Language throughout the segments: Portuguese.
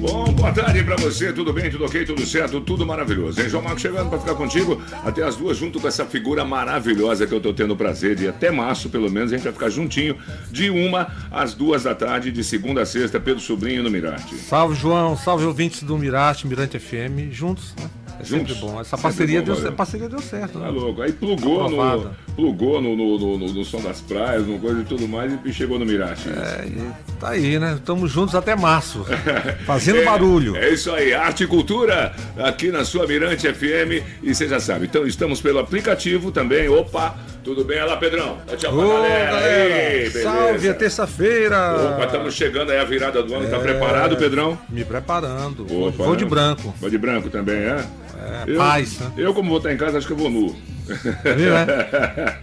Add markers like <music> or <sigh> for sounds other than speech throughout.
Bom, boa tarde pra você, tudo bem, tudo ok, tudo certo, tudo maravilhoso. Hein, João Marcos chegando pra ficar contigo até as duas, junto com essa figura maravilhosa que eu tô tendo o prazer de até março, pelo menos, a gente vai ficar juntinho de uma às duas da tarde, de segunda a sexta, Pedro Sobrinho no Mirate. Salve, João, salve ouvintes do Mirate, Mirante FM, juntos, né? É sempre Juntos. bom. Essa Sempre parceria, bom, deu, parceria deu certo, Tá né? louco. Aí plugou, no, plugou no, no, no, no- no som das praias, no coisa e tudo mais, e chegou no Mirate. É, e tá aí, né? Estamos juntos até março, <laughs> fazendo barulho. É isso aí, arte e cultura aqui na sua Mirante FM. E você já sabe, então estamos pelo aplicativo também. Opa, tudo bem? Olha lá, Pedrão. Tchau pra Ô, galera. galera, salve, é terça-feira. Opa, estamos chegando aí a virada do ano. Tá É. preparado, Pedrão? Me preparando. Opa, Vou de branco. Vou de branco também, é? É, paz, né? eu, como vou estar em casa, acho que eu vou nu. Viu, né?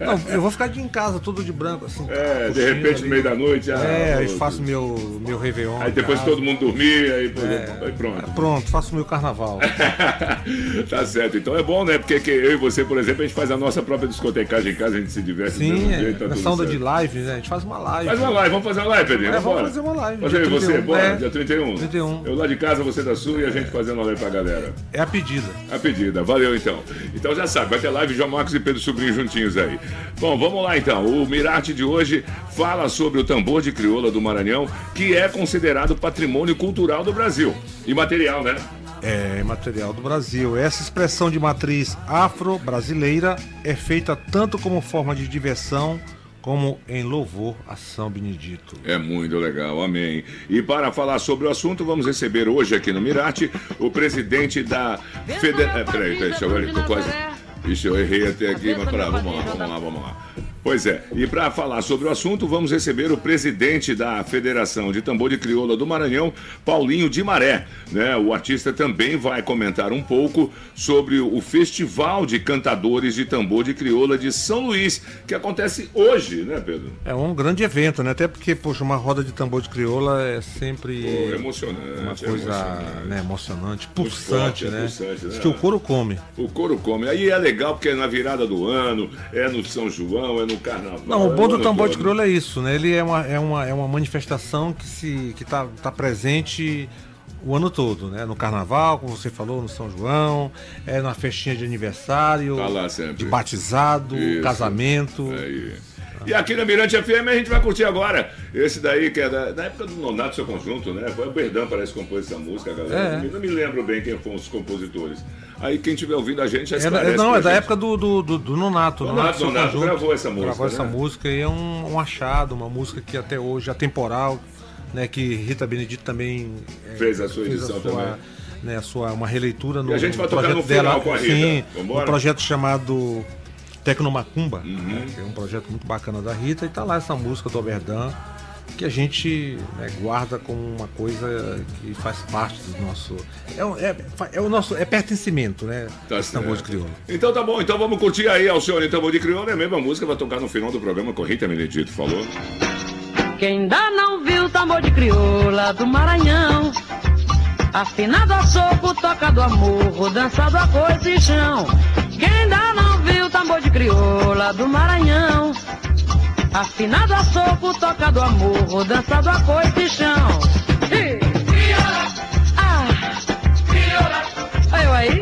<laughs> Não, eu vou ficar de em casa, tudo de branco, assim. É, de curtindo repente, no meio da noite. ah, É, aí faço meu, meu Réveillon. Aí depois casa. todo mundo dormir, aí, pô, aí pronto. Pronto, faço meu carnaval. <laughs> tá certo, então é bom, né? Porque que eu e você, por exemplo, a gente faz a nossa própria discotecagem em casa, a gente se diverte Sim, é, jeito, tá nessa onda certo. de live, né? A gente faz uma live. Faz uma live, vamos fazer uma live, Pedrinho? É, vamos fazer uma live, Fazer dia você, 31, bora, é. dia 31. 31. Eu lá de casa, você da sua e a gente fazendo uma live pra galera. É a pedida. A pedida, valeu então. Então já sabe, vai ter live João Marcos e Pedro Sobrinho juntinhos aí. Bom, vamos lá então. O Mirate de hoje fala sobre o tambor de crioula do Maranhão, que é considerado patrimônio cultural do Brasil. Imaterial, né? É material do Brasil. Essa expressão de matriz afro-brasileira é feita tanto como forma de diversão como em louvor a São Benedito. É muito legal, amém. E para falar sobre o assunto, vamos receber hoje aqui no Mirate o presidente da Federação. Peraí, peraí, deixa eu ver, tô quase. Ixi, eu errei até aqui, mas peraí, vamos lá, vamos lá, vamos lá. Pois é, e para falar sobre o assunto, vamos receber o presidente da Federação de Tambor de Crioula do Maranhão, Paulinho de Maré. Né? O artista também vai comentar um pouco sobre o Festival de Cantadores de Tambor de Crioula de São Luís, que acontece hoje, né, Pedro? É um grande evento, né? Até porque, poxa, uma roda de tambor de crioula é sempre Pô, emocionante. uma coisa emocionante. né, emocionante, forte, pulsante, é né? pulsante, né? Que o couro come. O couro come. Aí é legal porque é na virada do ano, é no São João, é no Carnaval. Não, o é bom do tambor de crioula é isso, né? Ele é uma, é uma, é uma manifestação que se que tá, tá presente o ano todo, né? No carnaval, como você falou, no São João, é na festinha de aniversário, Tá de batizado, Isso. casamento. Aí. E aqui na Mirante FM a gente vai curtir agora. Esse daí que é da, da época do Nonato Seu Conjunto, né? Foi o Berdão, parece, que compôs essa música, galera. É. Não me lembro bem quem foram os compositores. Aí quem tiver ouvindo a gente já É, esclarece é, não, é da gente. época do, do, do, do Nonato. Nonato, Seu Nonato Conjunto. gravou essa música, Gravou essa né? música e é um, um achado, uma música que até hoje é atemporal, né? Que Rita Benedito também é, Fez a sua edição sua, também. Né, a sua, uma releitura no, E a gente vai tocar projeto no final dela. com a Rita. Sim, Vambora? um projeto chamado Tecnomacumba, Uhum. né, que é um projeto muito bacana da Rita, e tá lá essa música do Oberdan, que a gente né, guarda como uma coisa que faz parte do nosso. É, o- é, é o nosso. É pertencimento, né? Tá esse tambor de certo. crioula. Então tá bom, então vamos curtir aí Alcione Tambor de Crioula. É a mesma música, vai tocar no final do programa com Rita Benedito, falou? Quem ainda não viu o tambor de crioula do Maranhão Afinado a soco, toca do amor, dançado a coisa e chão Quem ainda não viu o tambor de crioula do Maranhão Afinado a soco, toca do amor, dançado a coisa e chão. Ih. Ah. Olha eu aí.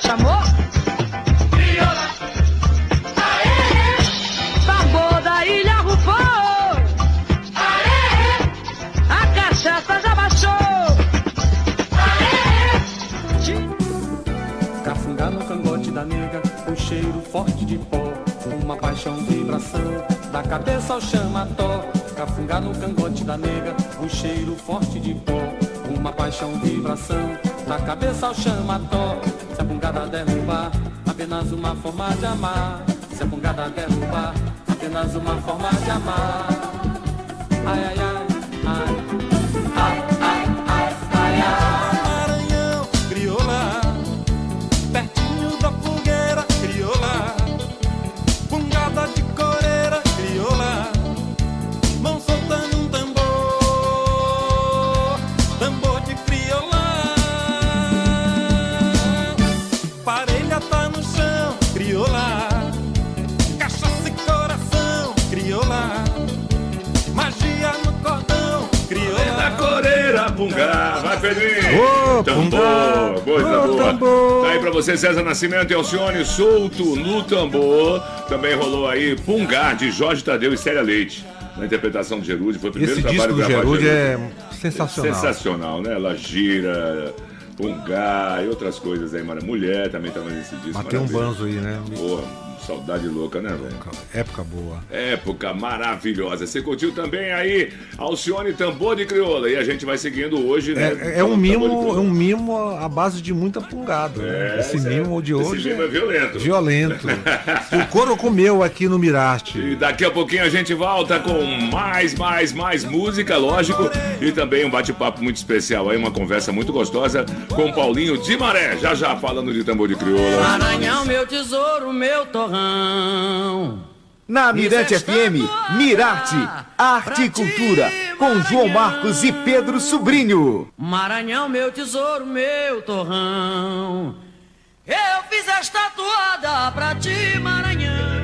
Chamou? Tambor da ilha rufou a cachaça já baixou. Cafungá no cangote da nega, um cheiro forte de pó, paixão, vibração, da cabeça ao chamató. Cafungá no cangote da nega, um cheiro forte de pó, uma paixão, vibração, da cabeça ao chamató. Se a bungada derrubar, apenas uma forma de amar. Se a bungada derrubar, apenas uma forma de amar. Ai, ai, ai, ai. Ai, Pedrinho. Tambor, coisa boa. tambor. Tá aí pra você, César Nascimento e Alcione, solto no tambor. Também rolou aí Pungá, de Jorge Tadeu e Célia Leite. Na interpretação de Gerude, foi o primeiro Esse disco trabalho do gravado de Gerude é sensacional. Sensacional, né? Ela gira, Pungá e outras coisas aí, mano. Mulher também tava nesse disco. Matei um banzo aí, né? Porra, saudade louca, né, velho? Época boa. Época maravilhosa. Você curtiu também aí Alcione Tambor de Crioula. E a gente vai seguindo hoje, né? É, é um Tambor de mimo, é um mimo à base de muita pungada. né? É, Esse esse é- mimo de esse hoje mimo é violento. violento. <laughs> o couro comeu aqui no Mirarte. E daqui a pouquinho a gente volta com mais, mais, mais música, lógico, e também um bate-papo muito especial aí, uma conversa muito gostosa com o Paulinho de Maré, já já falando de tambor de crioula. Maranhão, meu tesouro, meu torrão. Na Mirante FM, Mirarte, Arte e Cultura, com João Marcos e Pedro Sobrinho. Maranhão, meu tesouro, meu torrão. Eu fiz esta toada pra ti, Maranhão.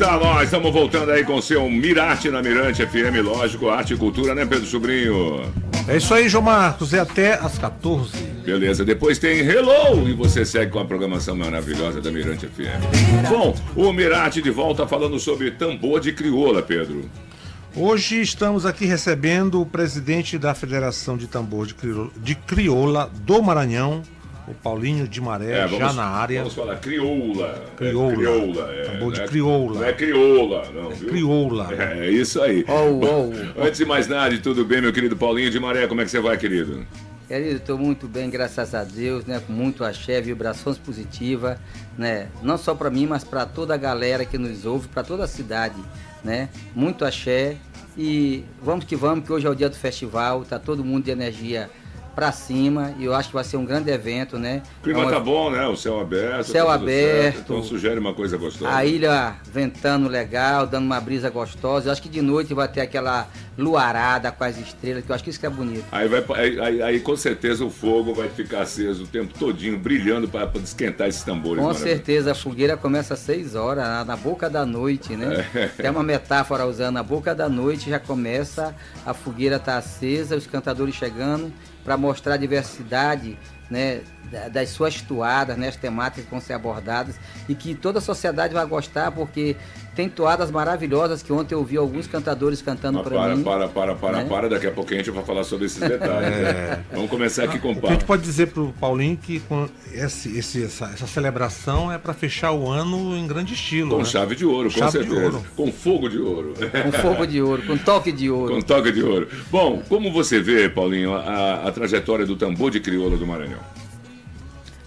Eita, nós estamos voltando aí com o seu Mirarte na Mirante FM, lógico, arte e cultura, né, Pedro Sobrinho? É isso aí, João Marcos. É até às 14. Beleza, depois tem Hello e você segue com a programação maravilhosa da Mirante FM. Bom, o Mirarte de volta falando sobre tambor de crioula, Pedro. Hoje estamos aqui recebendo o presidente da Federação de Tambor de Crioula, de Crioula do Maranhão, o Paulinho de Maré, já na área. É, Vamos falar crioula. Crioula. É, crioula. É, Tambor de é- crioula. Não é crioula, não, viu? Crioula. É, é isso aí. Oh, oh. Antes de mais nada, tudo bem, meu querido Paulinho de Maré? Como é que você vai, querido? Querido, estou muito bem, graças a Deus, né? Com muito axé, vibrações positivas, né? Não só para mim, mas para toda a galera que nos ouve, para toda a cidade, né? Muito axé e vamos que vamos, que hoje é o dia do festival, tá todo mundo de energia para cima e eu acho que vai ser um grande evento, né? O clima É um tá bom, né? O céu aberto. Céu tá aberto. certo, Então sugere uma coisa gostosa. A ilha ventando legal, dando uma brisa gostosa. Eu acho que de noite vai ter aquela luarada com as estrelas, que eu acho que isso que é bonito. Aí, vai, aí, aí- aí, com certeza o fogo vai ficar aceso o tempo todinho, brilhando para esquentar esses tambores. Com certeza, a fogueira começa às 6 horas, na, na boca da noite, né? Tem uma metáfora usando, na boca da noite já começa, a fogueira tá acesa, os cantadores chegando para mostrar a diversidade, né? da- Das suas toadas, né? As temáticas que vão ser abordadas e que toda a sociedade vai gostar porque tem toadas maravilhosas que ontem eu ouvi alguns cantadores cantando para para, mim. para, para, para, né? para, daqui a pouquinho a gente vai falar sobre esses detalhes. né? Vamos começar aqui com o O que a gente pode dizer pro Paulinho que com esse, esse- essa, essa celebração é para fechar o ano em grande estilo. Com né? chave de ouro, com Chave de certeza. ouro. Com fogo de ouro. Com fogo de ouro, com toque de ouro. Com toque de ouro. Bom, como você vê, Paulinho, a, a trajetória do tambor de crioula do Maranhão?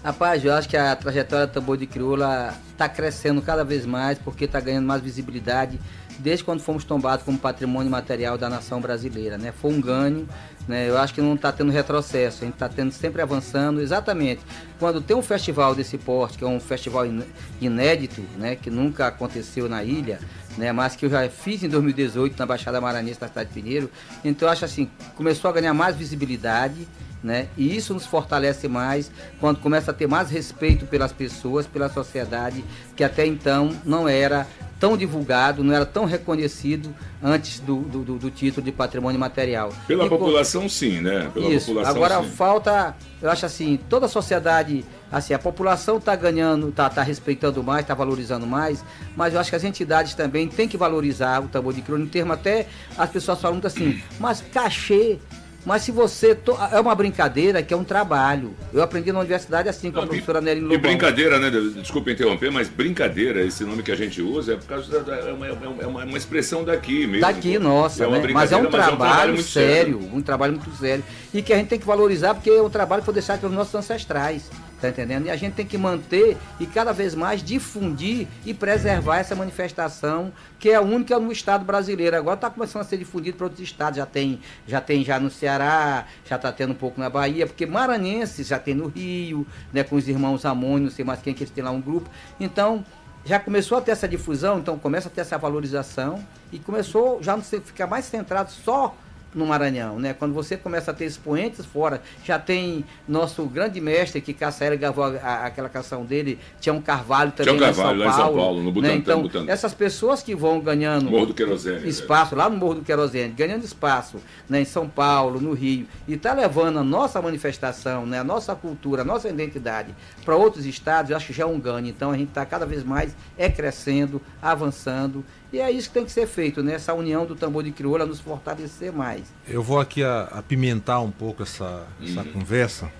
Rapaz, eu acho que a trajetória do tambor de crioula está crescendo cada vez mais porque está ganhando mais visibilidade desde quando fomos tombados como patrimônio material da nação brasileira, né? Foi um ganho, né? Eu acho que não está tendo retrocesso, a gente está tendo sempre avançando, exatamente. Quando tem um festival desse porte, que é um festival in- inédito, né? Que nunca aconteceu na ilha, né? Mas que eu já fiz em 2018 na Baixada Maranhense, na cidade de Pinheiro. Então eu acho assim, começou a ganhar mais visibilidade, né? E isso nos fortalece mais quando começa a ter mais respeito pelas pessoas, pela sociedade, que até então não era tão divulgado, não era tão reconhecido antes do, do, do- título de patrimônio material. Pela E população, sim, né? Pela isso. população, Agora sim. falta, eu acho assim, toda a sociedade, assim, a população está ganhando, está tá respeitando mais, está valorizando mais, mas eu acho que as entidades também têm que valorizar o tambor de crioula, em termo até as pessoas falam muito assim, mas cachê. Mas se você. to- É uma brincadeira que é um trabalho. Eu aprendi na universidade assim com a Não, professora Nelly E Lobão. brincadeira, né? Desculpa interromper, mas brincadeira, esse nome que a gente usa é por causa da, é, uma, é uma- é uma- expressão daqui mesmo. Daqui, nossa, É né? Mas é um brincadeira, trabalho, muito sério, um trabalho muito sério. E que a gente tem que valorizar porque é um trabalho que foi deixado pelos nossos ancestrais. Tá entendendo? E a gente tem que manter e cada vez mais difundir e preservar essa manifestação que é a única no estado brasileiro. Agora está começando a ser difundido para outros estados. Já tem, já tem já no Ceará, já está tendo um pouco na Bahia, porque maranhenses já tem no Rio, né, com os irmãos Amônio, não sei mais quem que eles têm lá um grupo. Então, já começou a ter essa difusão, então começa a ter essa valorização e começou já não ficar mais centrado só no Maranhão, né? Quando você começa a ter expoentes fora, já tem nosso grande mestre que Cassaera gravou a- a- aquela canção dele, tinha um Carvalho também um Carvalho lá em São Paulo, no Butantã, né? Então, Butantã. essas pessoas que vão ganhando Morro do Querosene. né? espaço lá no Morro do Querosene, ganhando espaço né, em São Paulo, no Rio, e está levando a nossa manifestação, né, a nossa cultura, a nossa identidade para outros estados, eu acho que já é um ganho. Então a gente está cada vez mais é crescendo, avançando, e é isso que tem que ser feito, né? Essa união do tambor de crioula nos fortalecer mais. Eu vou aqui a- apimentar um pouco essa, essa Uhum. conversa,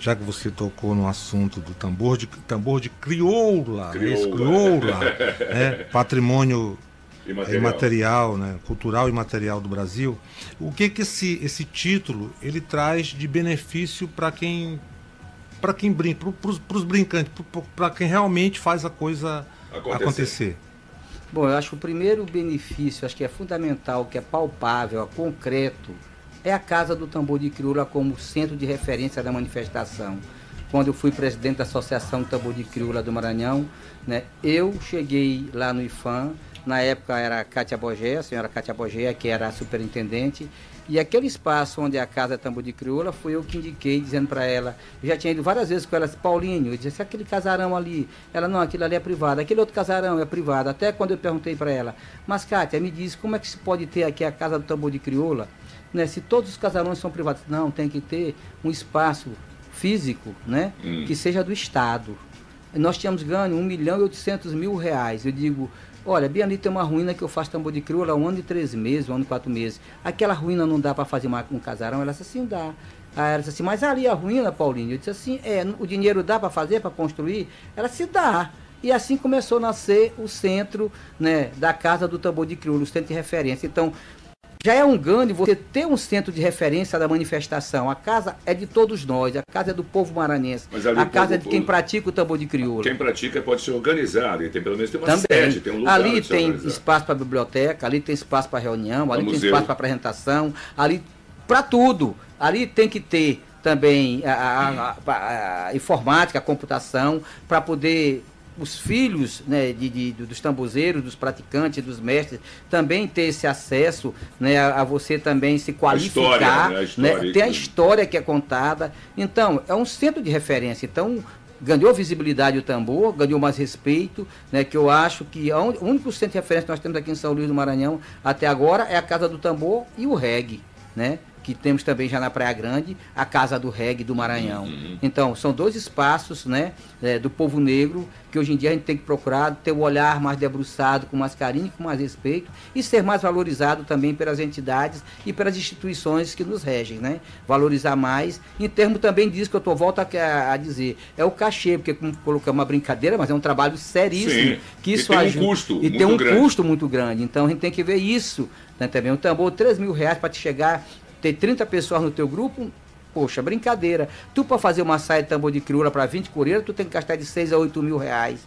já que você tocou no assunto do tambor de, tambor de crioula, né? Esse Crioula. crioula <laughs> né? patrimônio E é, material. imaterial, né? cultural e material do Brasil. O que que esse, esse título ele traz de benefício para quem para quem brinca, para os brincantes, para quem realmente faz a coisa Acontecer. acontecer. Bom, eu acho que o primeiro benefício, acho que é fundamental, que é palpável, é concreto, é a Casa do Tambor de Crioula como centro de referência da manifestação. Quando eu fui presidente da Associação Tambor de Crioula do Maranhão, né, eu cheguei lá no IFAM, na época era a Cátia Bogé, a senhora Cátia Bogé, que era a superintendente, e aquele espaço onde a Casa é Tambor de Crioula foi eu que indiquei, dizendo para ela, eu já tinha ido várias vezes com ela, Paulinho, eu disse, aquele casarão ali, ela, não, aquilo ali é privado, aquele outro casarão é privado, até quando eu perguntei para ela, mas Cátia, me diz, como é que se pode ter aqui a Casa do Tambor de Crioula, né, se todos os casarões são privados? Não, tem que ter um espaço físico, né, Hum. que seja do Estado. Nós tínhamos ganho 1 milhão e 800 mil reais. Eu digo, olha, bem ali tem uma ruína que eu faço tambor de crioula há um ano e três meses, um ano e quatro meses. Aquela ruína não dá para fazer uma- um casarão? Ela disse assim, dá. Aí ela disse assim, mas ali a ruína, Paulinho? Eu disse assim, é, o dinheiro dá para fazer, para construir? Ela se dá. E assim começou a nascer o centro né, da Casa do Tambor de Crioula, o centro de referência. Então, já é um ganho você ter um centro de referência da manifestação. A casa é de todos nós, a casa é do povo maranhense. A casa é de quem pratica o tambor de crioula. Quem pratica pode ser organizado, e tem pelo menos tem uma Também. sede, tem um lugar ali tem organizar. espaço para biblioteca, ali tem espaço para reunião, ali tem museu. espaço para apresentação, ali para tudo. Ali tem que ter também a, a- a- a informática, a computação, para poder os filhos né, de, de- dos tambuzeiros, dos praticantes, dos mestres, também ter esse acesso né, a, a você também se qualificar, história, né, a né, história ter a história que é contada. Então, é um centro de referência. Então, ganhou visibilidade o tambor, ganhou mais respeito, né, que eu acho que a o único centro de referência que nós temos aqui em São Luís do Maranhão até agora é a Casa do Tambor e o reggae, né? Que temos também já na Praia Grande, a Casa do Reggae do Maranhão. Uhum. Então, são dois espaços né, eh, do povo negro que hoje em dia a gente tem que procurar ter o olhar mais debruçado, com mais carinho, com mais respeito e ser mais valorizado também pelas entidades e pelas instituições que nos regem, né? Valorizar mais, em termos também disso que eu tô, volto a, a dizer, é o cachê, porque como colocamos uma brincadeira, mas é um trabalho seríssimo. Sim. Que E isso tem um ajuda- custo E muito tem um grande. custo muito grande. Então a gente tem que ver isso né, também. Um tambor, 3 mil reais para te chegar, ter 30 pessoas no teu grupo, poxa, brincadeira. Tu para fazer uma saia de tambor de crioula para 20 coreiras, tu tem que gastar de 6 a 8 mil reais.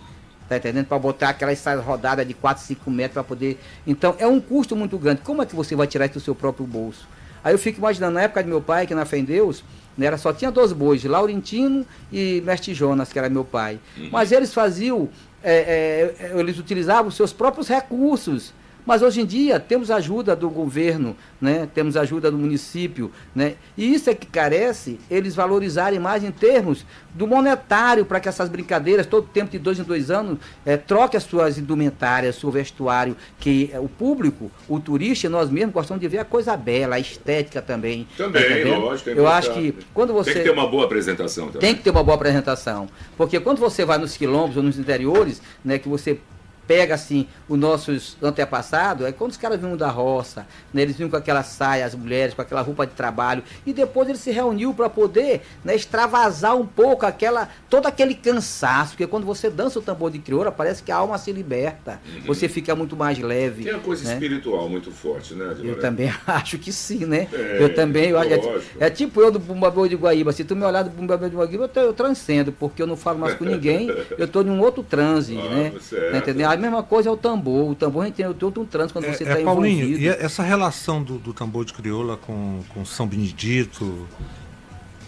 Tá entendendo? Para botar aquelas saias rodadas de 4, 5 metros para poder. Então é um custo muito grande. Como é que você vai tirar isso do seu próprio bolso? Aí eu fico imaginando, na época de meu pai, que na fé em Deus, né, era, só tinha dois bois, Laurentino e Mestre Jonas, que era meu pai. Mas eles faziam, é, é, eles utilizavam os seus próprios recursos. Mas hoje em dia temos ajuda do governo, né? temos ajuda do município, né? e isso é que carece eles valorizarem mais em termos do monetário para que essas brincadeiras, todo tempo de dois em dois anos, eh, troque as suas indumentárias, seu vestuário, que eh, o público, o turista, e nós mesmos gostamos de ver a coisa bela, a estética também. Também, tá lógico. tem Eu acho que quando você. Tem que ter uma boa apresentação também. Tem que ter uma boa apresentação. Porque quando você vai nos quilombos ou nos interiores, né, que você pega assim os nossos antepassados, é quando os caras vinham da roça, né, eles vinham com aquela saia, as mulheres, com aquela roupa de trabalho, e depois eles se reuniu para poder né, extravasar um pouco aquela, todo aquele cansaço, porque quando você dança o tambor de crioula, parece que a alma se liberta, você fica muito mais leve. Tem a coisa né? espiritual muito forte, né, Eu também <laughs> acho que sim, né? É, eu também, eu acho, é, é tipo eu do Bumbabel de Guaíba. Se tu me olhar do Bumbabel de Guaíba, eu, eu transcendo, porque eu não falo mais com ninguém, eu estou em um outro transe, <laughs> Ah, né? certo. Tá entendendo? A mesma coisa é o tambor. O tambor a gente tem outro outro transe quando você É, está é, Paulinho, envolvido. e essa relação do, do tambor de crioula com, com São Benedito,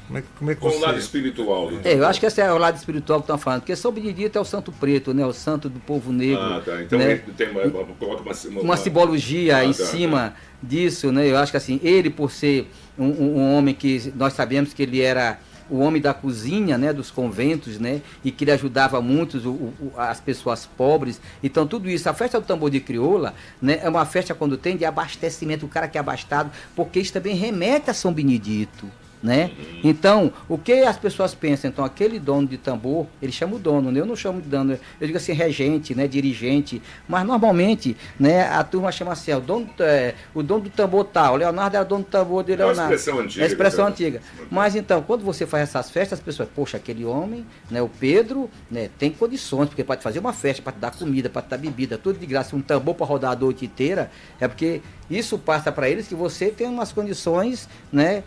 Como é, que- como é que Com o lado você... espiritual. do É, eu acho que esse é o lado espiritual que estão falando, porque São Benedito é o santo preto, né? O santo do povo negro. Ah, tá. Então né? tem uma, coloca uma, uma, uma simbologia Ah, em tá, cima disso, né? Eu acho que assim, ele por ser um, um- um homem que nós sabemos que ele era o homem da cozinha, né, dos conventos, né, e que ele ajudava muitos o- o- as pessoas pobres. Então tudo isso, a festa do tambor de crioula, né, é uma festa quando tem de abastecimento, o cara que é abastado, porque isso também remete a São Benedito. Né? Então, o que as pessoas pensam? Então, aquele dono de tambor, ele chama o dono, né? eu não chamo de dono, eu digo assim, regente, né? dirigente, mas normalmente né, a turma chama assim, ó, o, dono, é, o dono do tambor tal, Leonardo era dono do tambor de É uma Leonardo. expressão antiga, É expressão antiga. Mas então, quando você faz essas festas, as pessoas, poxa, aquele homem, né, o Pedro, né, tem condições, porque pode fazer uma festa, para te dar comida, para te dar bebida, tudo de graça, um tambor para rodar a noite inteira, é porque isso passa para eles que você tem umas condições, né,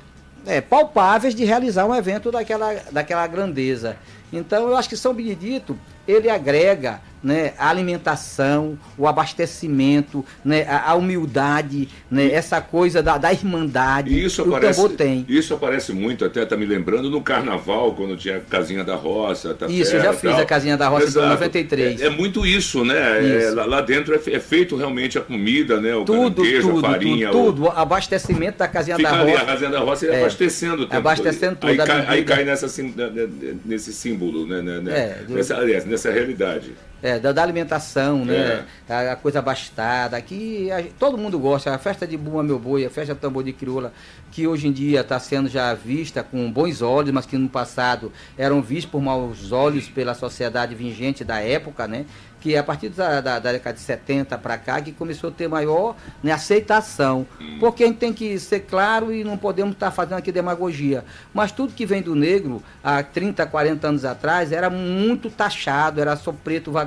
é, palpáveis de realizar um evento daquela, daquela grandeza. Então, eu acho que São Benedito, ele agrega né, a alimentação, o abastecimento, né, a, a humildade, né, essa coisa da, da irmandade. Isso que o aparece, tambor tem. isso aparece muito, até tá me lembrando, no carnaval, quando tinha a casinha da roça. Tá Isso, eu já fiz tal. a casinha da roça em Exato. 93. É, é muito isso, né? É, Isso. lá, lá dentro é, é feito realmente a comida, né? O Tudo, tudo, a farinha. tudo, o- tudo. O abastecimento da casinha Fica da ali a roça. casinha da roça É. abastecendo o tempo Abastecendo. Aí, tudo, a cai, aí cai nessa, né, né, nesse símbolo, né? né, né? É, nessa, aliás, nessa realidade. É, da, da alimentação, né? A, a coisa abastada. Que a- todo mundo gosta. A festa de Buma Meu Boi, a festa do tambor de crioula, que hoje em dia está sendo já vista com bons olhos, mas que no passado eram vistos por maus olhos pela sociedade vigente da época, né? Que a partir da, da, da década de 70 para cá que começou a ter maior né, aceitação. Porque a gente tem que ser claro e não podemos estar fazendo aqui demagogia. Mas tudo que vem do negro, há 30, 40 anos atrás, era muito taxado, era só preto vagabundo,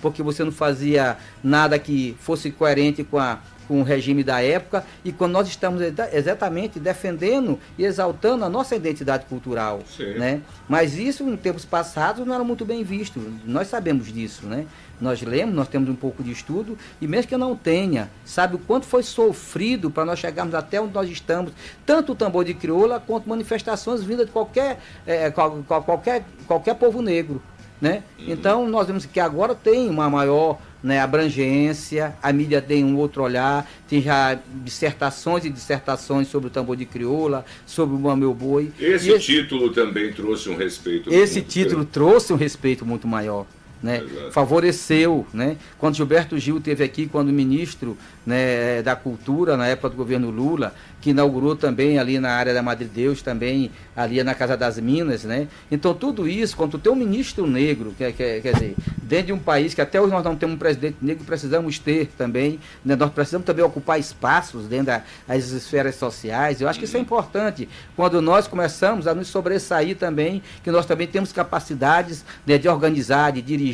porque você não fazia nada que fosse coerente com a com o regime da época e quando nós estamos exa- exatamente defendendo e exaltando a nossa identidade cultural, Sim. né? Mas isso em tempos passados não era muito bem visto. Nós sabemos disso, né? Nós lemos, nós temos um pouco de estudo e mesmo que eu não tenha, sabe o quanto foi sofrido para nós chegarmos até onde nós estamos, tanto o tambor de crioula quanto manifestações vindas de qualquer eh, qual- qual- qualquer qualquer povo negro, né? Então nós vemos que agora tem uma maior né, abrangência, a mídia tem um outro olhar, tem já dissertações e dissertações sobre o tambor de crioula, sobre o meu boi. Esse esse- título também trouxe um respeito. esse título grande. trouxe um respeito muito maior. Né? Favoreceu, né? Quando Gilberto Gil teve aqui, quando ministro né, da Cultura, na época do governo Lula, que inaugurou também ali na área da Madre Deus, também ali na Casa das Minas, né? Então tudo isso, quando tem um ministro negro, quer, quer, quer dizer, dentro de um país que até hoje nós não temos um presidente negro, precisamos ter também, né? nós precisamos também ocupar espaços dentro da- das esferas sociais. Eu acho que isso é importante. Quando nós começamos a nos sobressair também, que nós também temos capacidades né, de organizar, de dirigir,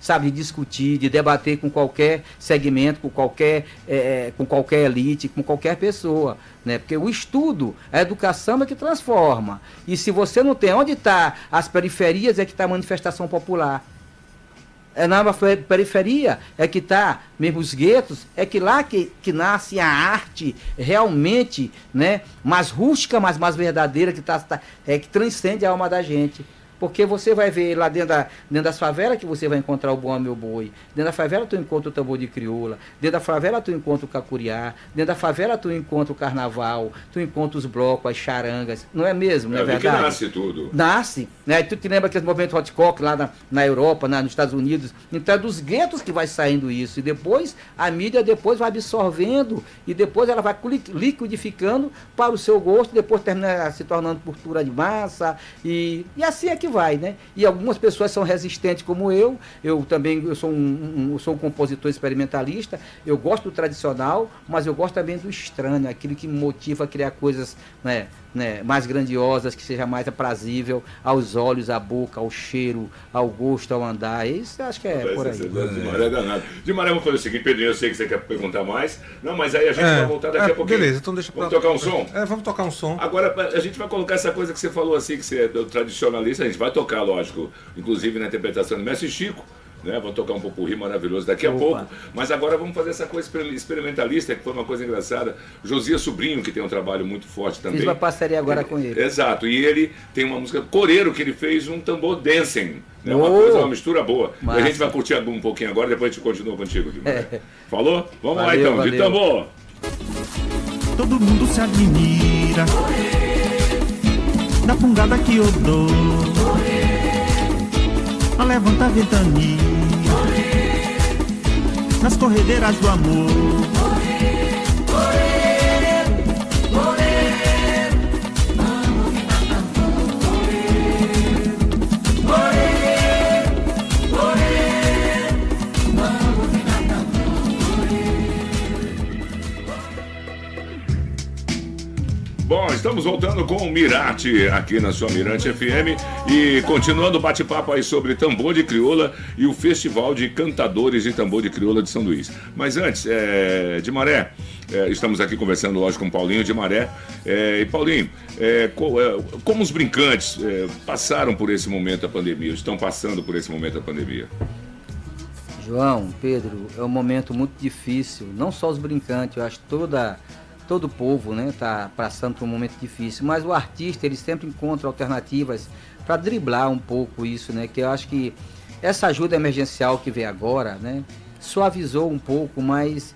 sabe, de discutir, de debater com qualquer segmento, com qualquer, eh, com qualquer elite, com qualquer pessoa. Né? Porque o estudo, a educação é que transforma. E se você não tem onde está as periferias, é que está a manifestação popular. É na fe- periferia é que está, mesmo os guetos, é que lá que, que nasce a arte realmente né, mais rústica, mas mais verdadeira, que, tá, tá- é, que transcende a alma da gente. Porque você vai ver lá dentro, da, dentro das favelas que você vai encontrar o bom meu boi. Dentro da favela tu encontra o tambor de crioula. Dentro da favela tu encontra o cacuriá. Dentro da favela tu encontra o carnaval. Tu encontra os blocos, as charangas. Não é mesmo, não é, É ali que verdade? nasce tudo. nasce, né? E tu te lembra aquele movimento Hotcock lá na, na Europa, na- nos Estados Unidos? Então é dos guetos que vai saindo isso. E depois a mídia depois vai absorvendo e depois ela vai liquidificando para o seu gosto, depois termina se tornando cultura de massa e, e assim é que vai, né? E algumas pessoas são resistentes como eu, eu também eu sou um, um- eu sou um compositor experimentalista, eu gosto do tradicional, mas eu gosto também do estranho, aquilo que motiva a criar coisas, né? Né, mais grandiosas, que seja mais aprazível aos olhos, à boca, ao cheiro, ao gosto, ao andar. Isso acho que é por aí. De Maré é danado. De Maré, vamos fazer o seguinte, Pedrinho, eu sei que você quer perguntar mais. Não, mas aí a gente É, vai voltar daqui é, a pouquinho. Beleza, então deixa Vamos pra- tocar um som? É, vamos tocar um som. Agora, a gente vai colocar essa coisa que você falou assim, que você é do tradicionalista, a gente vai tocar, lógico, inclusive na interpretação do Mestre Chico, Né? Vou tocar um popurri maravilhoso daqui a Opa. pouco. Mas agora vamos fazer essa coisa exper- experimentalista, que foi uma coisa engraçada. Josias Sobrinho, que tem um trabalho muito forte também. Fiz uma parceria agora com ele. Exato, e ele tem uma música coreiro que ele fez um tambor dancing. Né? Uma coisa, uma mistura boa. Massa. A gente vai curtir um pouquinho agora, depois a gente continua contigo. Guilherme. Falou? Vamos lá Valeu, então, de valeu. tambor. Todo mundo se admira da fungada que eu dou. A levanta a ventania nas corredeiras do amor. Estamos voltando com o Mirate aqui na sua Mirante FM e continuando o bate-papo aí sobre tambor de crioula e o Festival de Cantadores de Tambor de Crioula de São Luís. Mas antes, é, de Maré, é, estamos aqui conversando, lógico, com o Paulinho de Maré. É, e Paulinho, é, co- como os brincantes passaram por esse momento da pandemia, estão passando por esse momento da pandemia? João, Pedro, é um momento muito difícil. Não só os brincantes, eu acho toda todo o povo, né, tá passando por um momento difícil. Mas o artista ele sempre encontra alternativas para driblar um pouco isso, né? Que eu acho que essa ajuda emergencial que vem agora, né, suavizou um pouco, mas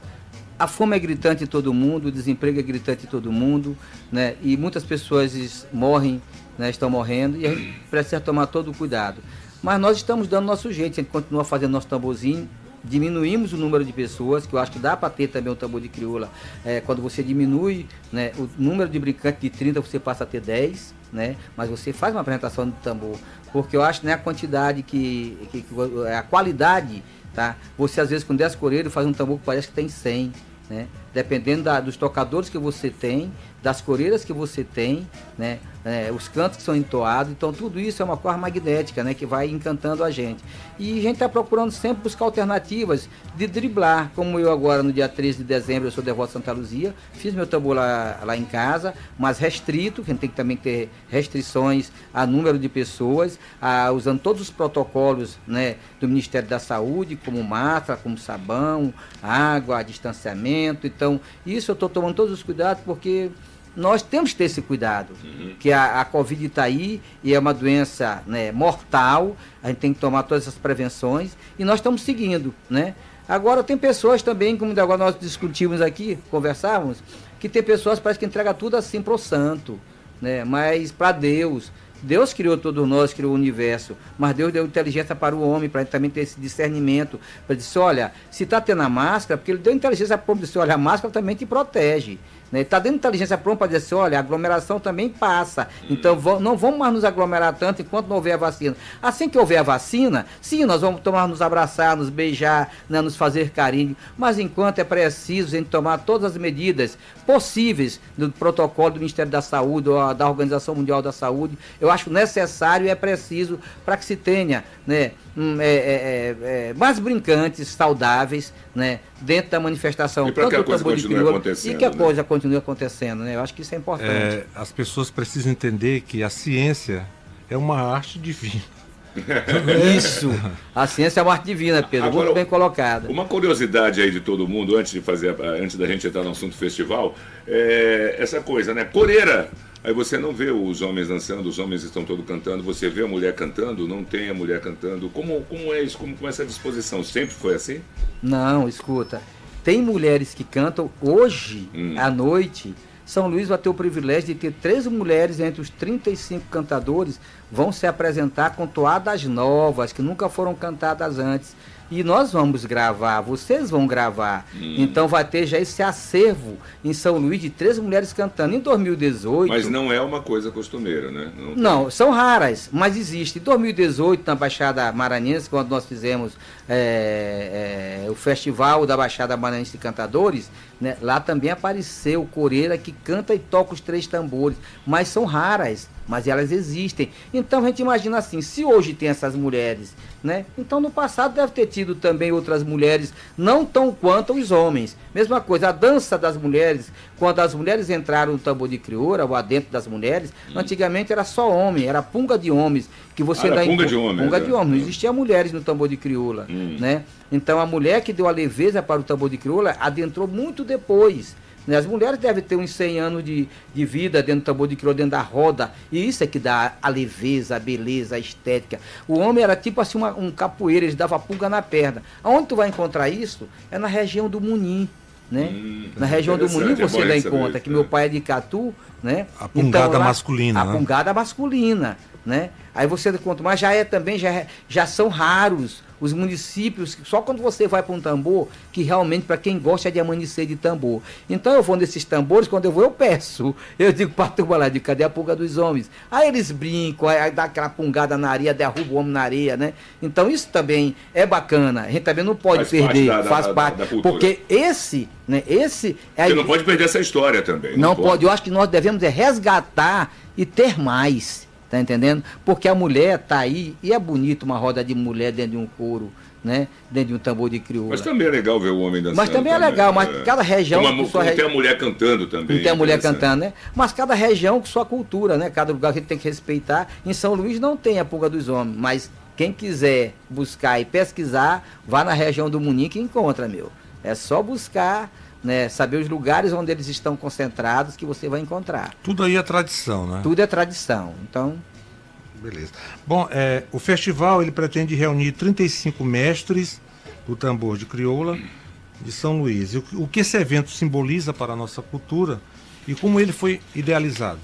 a fome é gritante em todo mundo, o desemprego é gritante em todo mundo, né? E muitas pessoas morrem, né? Estão morrendo e a gente precisa tomar todo o cuidado. Mas nós estamos dando nosso jeito, a gente continua fazendo nosso tamborzinho, diminuímos o número de pessoas, que eu acho que dá para ter também um tambor de crioula. É, quando você diminui né, o número de brincantes de 30, você passa a ter 10, né? Mas você faz uma apresentação de tambor. Porque eu acho que não é a quantidade que, que, que- é a qualidade, tá? Você às vezes com 10 coreiros faz um tambor que parece que tem 100, né? Dependendo da- dos tocadores que você tem, das coreiras que você tem, né? É, os cantos que são entoados, então tudo isso é uma coisa magnética, né? Que vai encantando a gente. E a gente está procurando sempre buscar alternativas de driblar, como eu agora no dia 13 de dezembro, eu sou devoto de Santa Luzia, fiz meu tambor lá, lá em casa, mas restrito, que a gente tem que também ter restrições a número de pessoas, a- usando todos os protocolos né, do Ministério da Saúde, como máscara, como sabão, água, distanciamento. Então, isso eu estou tomando todos os cuidados porque nós temos que ter esse cuidado, que a, a Covid está aí e é uma doença né, mortal, a gente tem que tomar todas essas prevenções e nós estamos seguindo, né? Agora tem pessoas também, como agora nós discutimos aqui, conversávamos, que tem pessoas que parece que entrega tudo assim pro santo, né? Mas para Deus, Deus criou todos nós, criou o universo, mas Deus deu inteligência para o homem, para ele também ter esse discernimento, para dizer, olha, se está tendo a máscara, porque ele deu inteligência para o homem dizer, olha, a máscara também te protege. Né? Está dando inteligência homem para dizer assim, olha, a aglomeração também passa. Então vão- não vamos mais nos aglomerar tanto enquanto não houver a vacina. Assim que houver a vacina, sim, nós vamos tomar, nos abraçar, nos beijar, né, nos fazer carinho. Mas enquanto é preciso a gente tomar todas as medidas possíveis do protocolo do Ministério da Saúde ou da Organização Mundial da Saúde, eu acho necessário e é preciso para que se tenha né, hum, é, é, é, é, mais brincantes, saudáveis, né, dentro da manifestação. E pra que a coisa tambor de continue crioula, acontecendo, E que a né? coisa continue acontecendo, né? Eu acho que isso é importante. É, as pessoas precisam entender que a ciência é uma arte divina. <laughs> Isso. A ciência é uma arte divina, Pedro. Agora, muito bem colocada. Uma curiosidade aí de todo mundo, antes de fazer, a- antes da gente entrar no assunto festival, é essa coisa, né? Coreira. Aí você não vê os homens dançando, os homens estão todos cantando, você vê a mulher cantando, não tem a mulher cantando. Como, como é isso? Como, como é essa disposição? Sempre foi assim? Não, escuta. Tem mulheres que cantam hoje Hum. à noite. São Luís vai ter o privilégio de ter três mulheres entre os 35 cantadores vão se apresentar com toadas novas que nunca foram cantadas antes. E nós vamos gravar, vocês vão gravar. Hum. Então vai ter já esse acervo em São Luís de três mulheres cantando. Em 2018. Mas não é uma coisa costumeira, né? Não, tem. Não, são raras, mas existe. Em 2018, na Baixada Maranhense, quando nós fizemos é, é, o Festival da Baixada Maranhense de Cantadores, Né? Lá também apareceu coreira que canta e toca os três tambores, mas são raras, mas elas existem. Então a gente imagina assim, se hoje tem essas mulheres, né? Então no passado deve ter tido também outras mulheres, não tão quanto os homens. Mesma coisa, a dança das mulheres, quando as mulheres entraram no tambor de crioura, ou adentro das mulheres, antigamente era só homem, era punga de homens, que você Ah, ainda punga enco- de homens, punga é. de homens, não existia mulheres no tambor de crioula, né? Então a mulher que deu a leveza para o tambor de crioula adentrou muito depois. né? As mulheres devem ter uns 100 anos de, de vida dentro do tambor de crioula, dentro da roda. E isso é que dá a leveza, a beleza, a estética. O homem era tipo assim uma- um capoeira, ele dava pulga na perna. Aonde tu vai encontrar isso? É na região do Munim. Né? na região do Hum, Munim é você bom dá encontra isso, que meu pai é de Catu, né? A pungada masculina, A né? pungada masculina, né? Aí você conta, mas já é também, já, é- já são raros os municípios, só quando você vai para um tambor, que realmente para quem gosta é de amanhecer de tambor. Então eu vou nesses tambores, quando eu vou eu peço. Eu digo para a turma lá, de cadê a pulga dos homens? Aí eles brincam, aí dá aquela pungada na areia, derruba o homem na areia, né? Então isso também é bacana. A gente também não pode Faz parte perder, da- da- faz da- parte. da cultura. porque esse, né? Esse é Você não pode perder essa história também. não pode. Eu acho que nós devemos é resgatar e ter mais. Tá entendendo? Porque a mulher tá aí e é bonito uma roda de mulher dentro de um couro, né? Dentro de um tambor de crioula. Mas também é legal ver o homem dançando. Mas também é legal, mas cada região Como a, com sua tem a mulher cantando também. Não tem a mulher interessante. cantando, né? Mas cada região com sua cultura, né? Cada lugar que tem que respeitar. Em São Luís não tem a pulga dos homens, mas quem quiser buscar e pesquisar, vá na região do Munim que encontra, meu. É só buscar, né? Saber os lugares onde eles estão concentrados que você vai encontrar. Tudo aí é tradição, né? Tudo é tradição. Então, Beleza. Bom, é, o festival ele pretende reunir 35 mestres do tambor de crioula de São Luís. O, o que esse evento simboliza para a nossa cultura e como ele foi idealizado?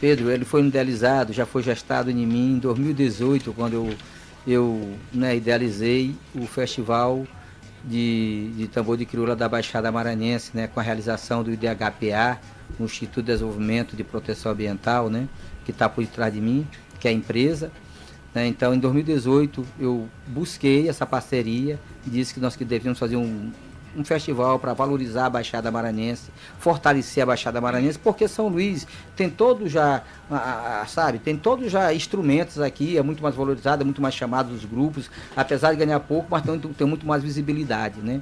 Pedro, ele foi idealizado, já foi gestado em mim em 2018, quando eu, eu né, idealizei o festival de, de tambor de crioula da Baixada Maranhense, né, com a realização do IDHPA, o Instituto de Desenvolvimento de Proteção Ambiental, né, que está por trás de mim, que é a empresa. né. Então, em 2018, eu busquei essa parceria, disse que nós que devíamos fazer um, um festival para valorizar a Baixada Maranhense, fortalecer a Baixada Maranhense, porque São Luís tem todo já, sabe, tem todos já instrumentos aqui, é muito mais valorizado, é muito mais chamado dos grupos, apesar de ganhar pouco, mas tem, tem muito mais visibilidade, né?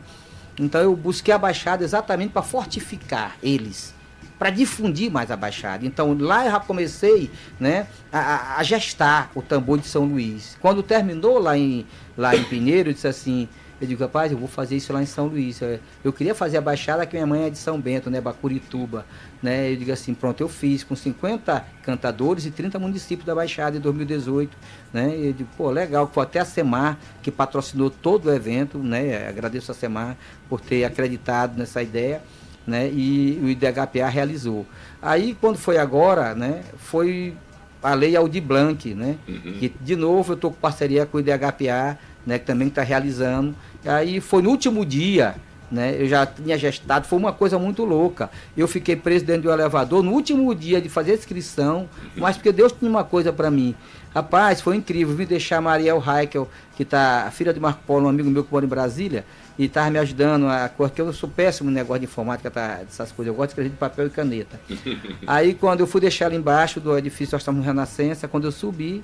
Então eu busquei a Baixada exatamente para fortificar eles, para difundir mais a Baixada. Então lá eu já comecei né, a- a, a gestar o tambor de São Luís. Quando terminou lá em, lá em Pinheiro, eu disse assim, eu digo, rapaz, eu vou fazer isso lá em São Luís. Eu- Eu queria fazer a Baixada que minha mãe é de São Bento, né, Bacurituba. Né? Eu digo assim, pronto, eu fiz com 50 cantadores e 30 municípios da Baixada em 2018. Né? Eu digo, pô, legal, foi até a Semar que patrocinou todo o evento, né? Agradeço a Semar por ter acreditado nessa ideia né? E o IDHPA realizou. Aí, quando foi agora, né? Foi a lei Aldir Blanc, né? Que, de novo, eu estou com parceria com o IDHPA, né? Que também está realizando. Aí, foi no último dia, né? Eu já tinha gestado, foi uma coisa muito louca. Eu fiquei preso dentro do elevador no último dia de fazer a inscrição, mas porque Deus tinha uma coisa para mim. Rapaz, foi incrível. Vim deixar a Mariel Heikel, que tá a filha de Marco Polo, um amigo meu que mora em Brasília, e estava me ajudando a porque eu sou péssimo no negócio de informática, tá, dessas coisas. Eu gosto de escrever de papel e caneta. <laughs> Aí quando eu fui deixar ela embaixo do edifício, nós estamos Renascença, quando eu subi,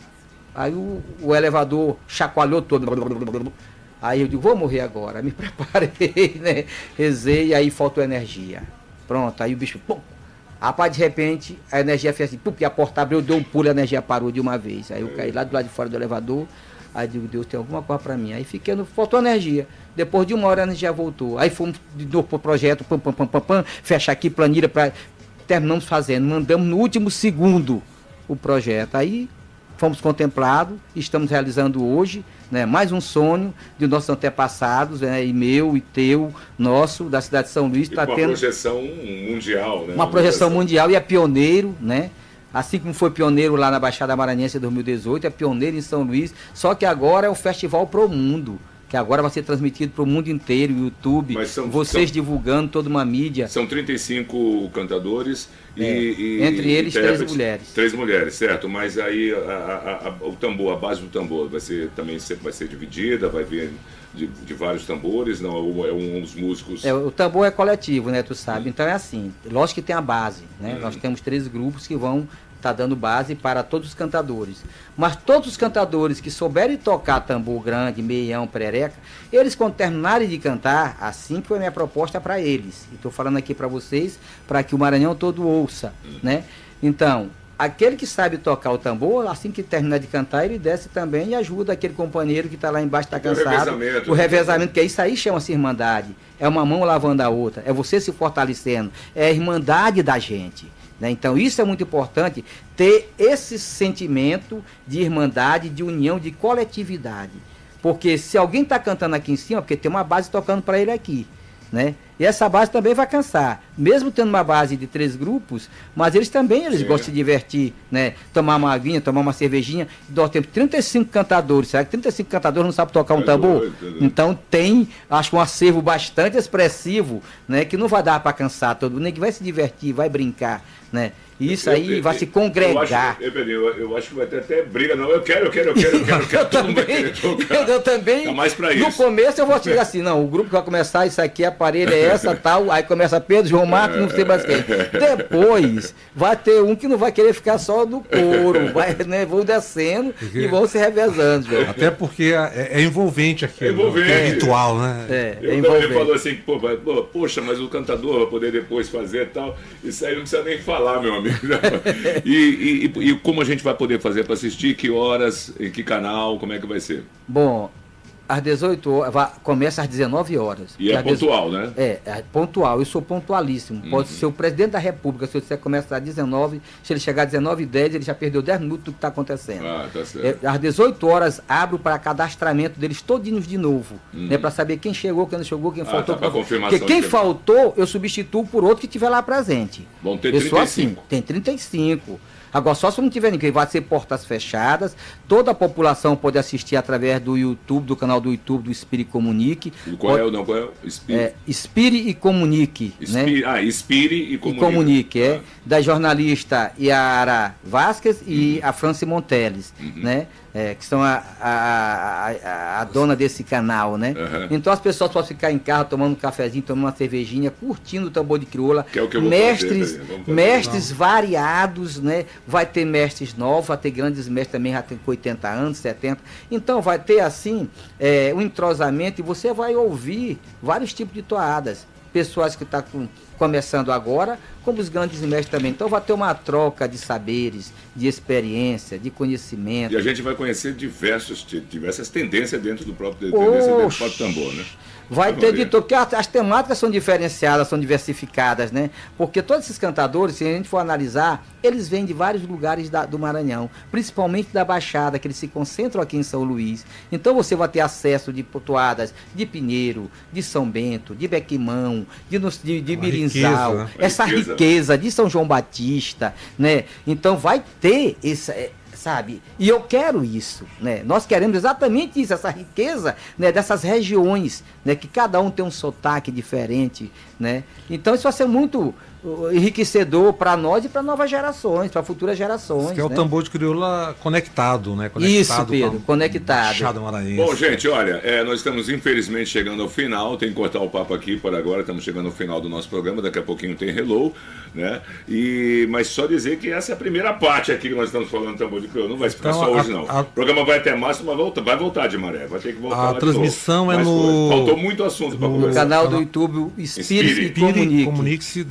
aí o, o elevador chacoalhou todo. Aí eu digo, vou morrer agora. Me <laughs> preparei, né? Rezei, aí faltou energia. Pronto, aí o bicho, pum, Rapaz, de repente, a energia fez assim, porque a porta abriu, deu um pulo, a energia parou de uma vez. Aí eu caí lá do lado de fora do elevador, aí digo, Deus, tem alguma coisa pra mim. Aí fiquei, no, faltou energia. Depois de uma hora a energia voltou. Aí fomos de novo pro projeto, pam, pam, pam, pam, pam, fecha aqui, planilha para Terminamos fazendo, mandamos no último segundo o projeto. Aí fomos contemplados, estamos realizando hoje, né, mais um sonho de nossos antepassados, né, e meu, e teu, nosso, da cidade de São Luís, está com uma tendo projeção mundial, né? uma projeção mundial e é pioneiro, né? Assim como foi pioneiro lá na Baixada Maranhense em 2018, é pioneiro em São Luís, só que agora é um festival pro mundo. Que agora vai ser transmitido para o mundo inteiro, YouTube, são- vocês são- divulgando toda uma mídia. São 35 cantadores e, É, e- entre eles, três intérpretes. mulheres. Três mulheres, certo. Mas aí a- a- a- o tambor, a base do tambor vai ser também sempre vai ser dividida, vai vir de, de vários tambores, não é um dos músicos. É, o tambor é coletivo, né? Tu sabe. Então é assim. Lógico que tem a base, né? Hum. Nós temos três grupos que vão estar dando base para todos os cantadores. Mas todos os cantadores que souberem tocar tambor grande, meião, perereca, eles quando terminarem de cantar, assim que foi a minha proposta para eles. E estou falando aqui para vocês, para que o Maranhão todo ouça, né? Então, aquele que sabe tocar o tambor, assim que terminar de cantar, ele desce também e ajuda aquele companheiro que está lá embaixo, está Tem o cansado. revezamento, O revezamento, que isso aí chama-se irmandade. É uma mão lavando a outra, é você se fortalecendo, é a irmandade da gente. Né? Então isso é muito importante, ter esse sentimento de irmandade, de união, de coletividade. Porque se alguém está cantando aqui em cima, porque tem uma base tocando para ele aqui. Né? E essa base também vai cansar. Mesmo tendo uma base de três grupos, mas eles também eles Sim. gostam de se divertir, né? Tomar uma aguinha, tomar uma cervejinha. Nós temos 35 cantadores. Será que 35 cantadores não sabem tocar um É tambor? doido, é doido. Então tem, acho que um acervo bastante expressivo, né? Que não vai dar para cansar todo mundo, nem que vai se divertir, vai brincar, né? E isso Eu- aí eu- vai se Eu congregar. acho, eu, Pedrinho, eu, eu acho que vai ter até briga, não. Eu quero, eu quero, eu quero, eu quero, eu quero. Também, eu também. Tá mais pra No isso. começo eu vou te dizer assim, não, o grupo que vai começar, isso aqui, aparelho é essa, tal, aí começa Pedro, João Marcos, não sei mais quem. Depois vai ter um que não vai querer ficar só no couro, vai, né, vão descendo e vão se revezando, João. Até porque é, é envolvente aqui. É envolvente. É ritual, né? É, é Eu, ele envolvente. falou assim, pô, poxa, mas o cantador vai poder depois fazer e tal. Isso aí não precisa nem falar, meu amigo. <laughs> E, e- e- como a gente vai poder fazer para assistir? Que horas? Em que canal? Como é que vai ser? Bom, às 18 horas, começa às 19 horas. E é Às 18 pontual, né? É, é pontual, eu sou pontualíssimo. Uhum. Pode ser o presidente da República, se eu disser que começa às 19, se ele chegar às 19 e 10, ele já perdeu 10 minutos do que está acontecendo. Ah, tá certo. É, às 18 horas, abro para cadastramento deles todinhos de novo, né, para saber quem chegou, quem não chegou, quem Uhum. Ah, faltou. tá, pra confirmação Porque quem de- faltou, eu substituo por outro que estiver lá presente. Vão ter Eu sou assim, 35. tem 35. Agora, só se não tiver ninguém, vai ser portas fechadas. Toda a população pode assistir através do YouTube, do canal do YouTube do Espire Comunique. E Qual é Pode- o não? Qual é o Espírito? é, Inspire e Comunique. né? Ah, inspire e E comunique. comunique, é, Ah. da jornalista Yara Vasquez e Uhum. a Franci Monteles, né? É, que são a, a, a, a dona desse canal, né? Aham. Então as pessoas podem ficar em casa tomando um cafezinho, tomando uma cervejinha, curtindo o tambor de crioula. Que é o que eu vou mestres, fazer, Vamos fazer. mestres variados, né? Vai ter mestres novos, vai ter grandes mestres também, já tem com 80 anos, 70. Então vai ter assim é, um entrosamento e você vai ouvir vários tipos de toadas. Pessoas que estão começando agora, como os grandes mestres também. Então vai ter uma troca de saberes, de experiência, de conhecimento. E a gente vai conhecer diversos, diversas tendências dentro do próprio, tendência dentro do próprio tambor, né? Vai Vamos ter de tudo, porque as, as temáticas são diferenciadas, são diversificadas, né? Porque todos esses cantadores, se a gente for analisar, eles vêm de vários lugares da- do Maranhão, principalmente da Baixada, que eles se concentram aqui em São Luís. Então você vai ter acesso de potoadas de Pinheiro, de São Bento, de Bequimão, de, Nus- de, de Uma Mirinzal, riqueza, né? essa Riqueza. riqueza de São João Batista, né? Então vai ter esse, é, sabe? E eu quero isso, né? Nós queremos exatamente isso, essa riqueza, né, dessas regiões, né, que cada um tem um sotaque diferente, né? Então isso vai ser muito enriquecedor para nós e para novas gerações, para futuras gerações, Que é o né? tambor de crioula conectado, né? Isso, Conectado Pedro, com a conectado. Baixada Maranhense. Bom, gente, olha, é, nós estamos infelizmente chegando ao final, tem que cortar o papo aqui por agora, estamos chegando ao final do nosso programa, daqui a pouquinho tem Hello, né? E, mas só dizer que essa é a primeira parte aqui que nós estamos falando do tambor de crioula, não vai ficar Então, só a- hoje não. a- o programa vai até março, mas volta, vai voltar de maré, vai ter que voltar A lá de transmissão novo. é Mais no-. Faltou muito assunto para no No conversar. canal do YouTube Espírito e Espírito. Comunique. Comunique-se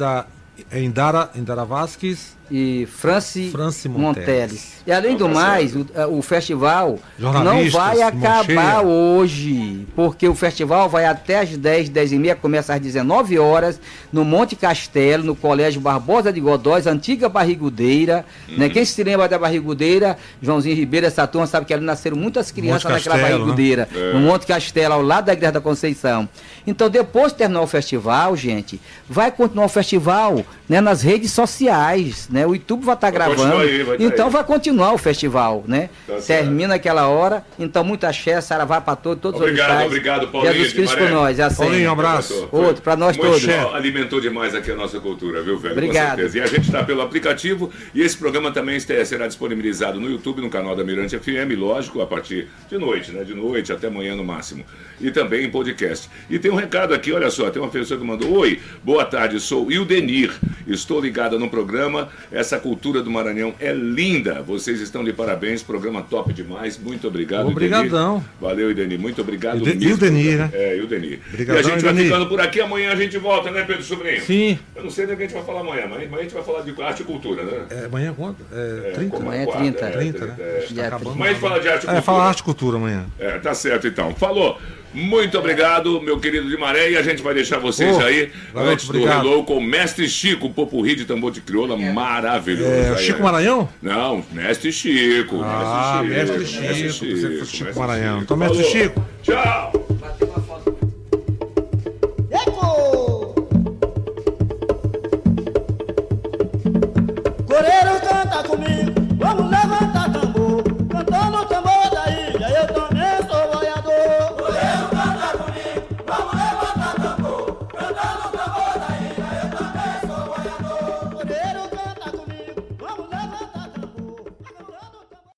da é Indara, Indara Vasques. E Franci, Franci Monteles. Monteles. E além do tá mais, o, eh, o festival não vai acabar hoje, porque o festival vai até às 10, 10 e meia, começa às 19 horas, no Monte Castelo, no Colégio Barbosa de Godóis, antiga Barrigudeira. Uhum. Né? Quem se lembra da Barrigudeira, Joãozinho Ribeiro, essa turma, sabe que ali nasceram muitas crianças Monte naquela Castelo, né? Barrigudeira, no Monte Castelo, ao lado da Igreja da Conceição. Então, depois de terminar o festival, gente, vai continuar o festival né, nas redes sociais, né? O YouTube vai estar Vai gravando. aí, vai tá então aí. vai continuar o festival, né? Tá. Termina aquela hora, então muita axé, saravá para todos, todos Obrigado, os orixás. obrigado, Paulinho Jesus Cristo por nós, é assim. Paulinho, um abraço. Outro, pra nós Muito todos. bom, Alimentou demais aqui a nossa cultura, viu, velho? Obrigado. Com certeza. E a gente está pelo aplicativo e esse programa também será disponibilizado no YouTube, no canal da Mirante FM, lógico, a partir de noite, né? De noite até amanhã no máximo. E também em podcast. E tem um recado aqui, olha só, tem uma pessoa que mandou: Oi, boa tarde, sou Ildenir. Estou ligada no programa. Essa cultura do Maranhão é linda. Vocês estão de parabéns, programa top demais. Muito obrigado, Obrigadão. Ildenir. Valeu, Ildenir. Muito obrigado. Ilde- mesmo. Ildenir, né? É, Ildenir. Obrigadão, e a gente vai ficando por aqui. Amanhã a gente volta, né, Pedro Sobrinho? Sim. Eu não sei do que a gente vai falar amanhã, mas mas a gente vai falar de arte e cultura, né? É, amanhã quanto? É, 30? como Amanhã é quarta, 30. 30, né? é, tá acabando. Mas a gente fala de arte e É, cultura. fala arte e cultura amanhã. É, tá certo então. Falou. Muito obrigado, meu querido de Maré, e a gente vai deixar vocês Ô, aí garoto, antes do obrigado. Hello com o Mestre Chico, Popurri de tambor de crioula, maravilhoso. É, Aí, Chico é. Maranhão? Não, Mestre Chico. Ah, mestre Mestre Chico, que fosse Chico mestre Maranhão. Então, Mestre. Chico. Tchau.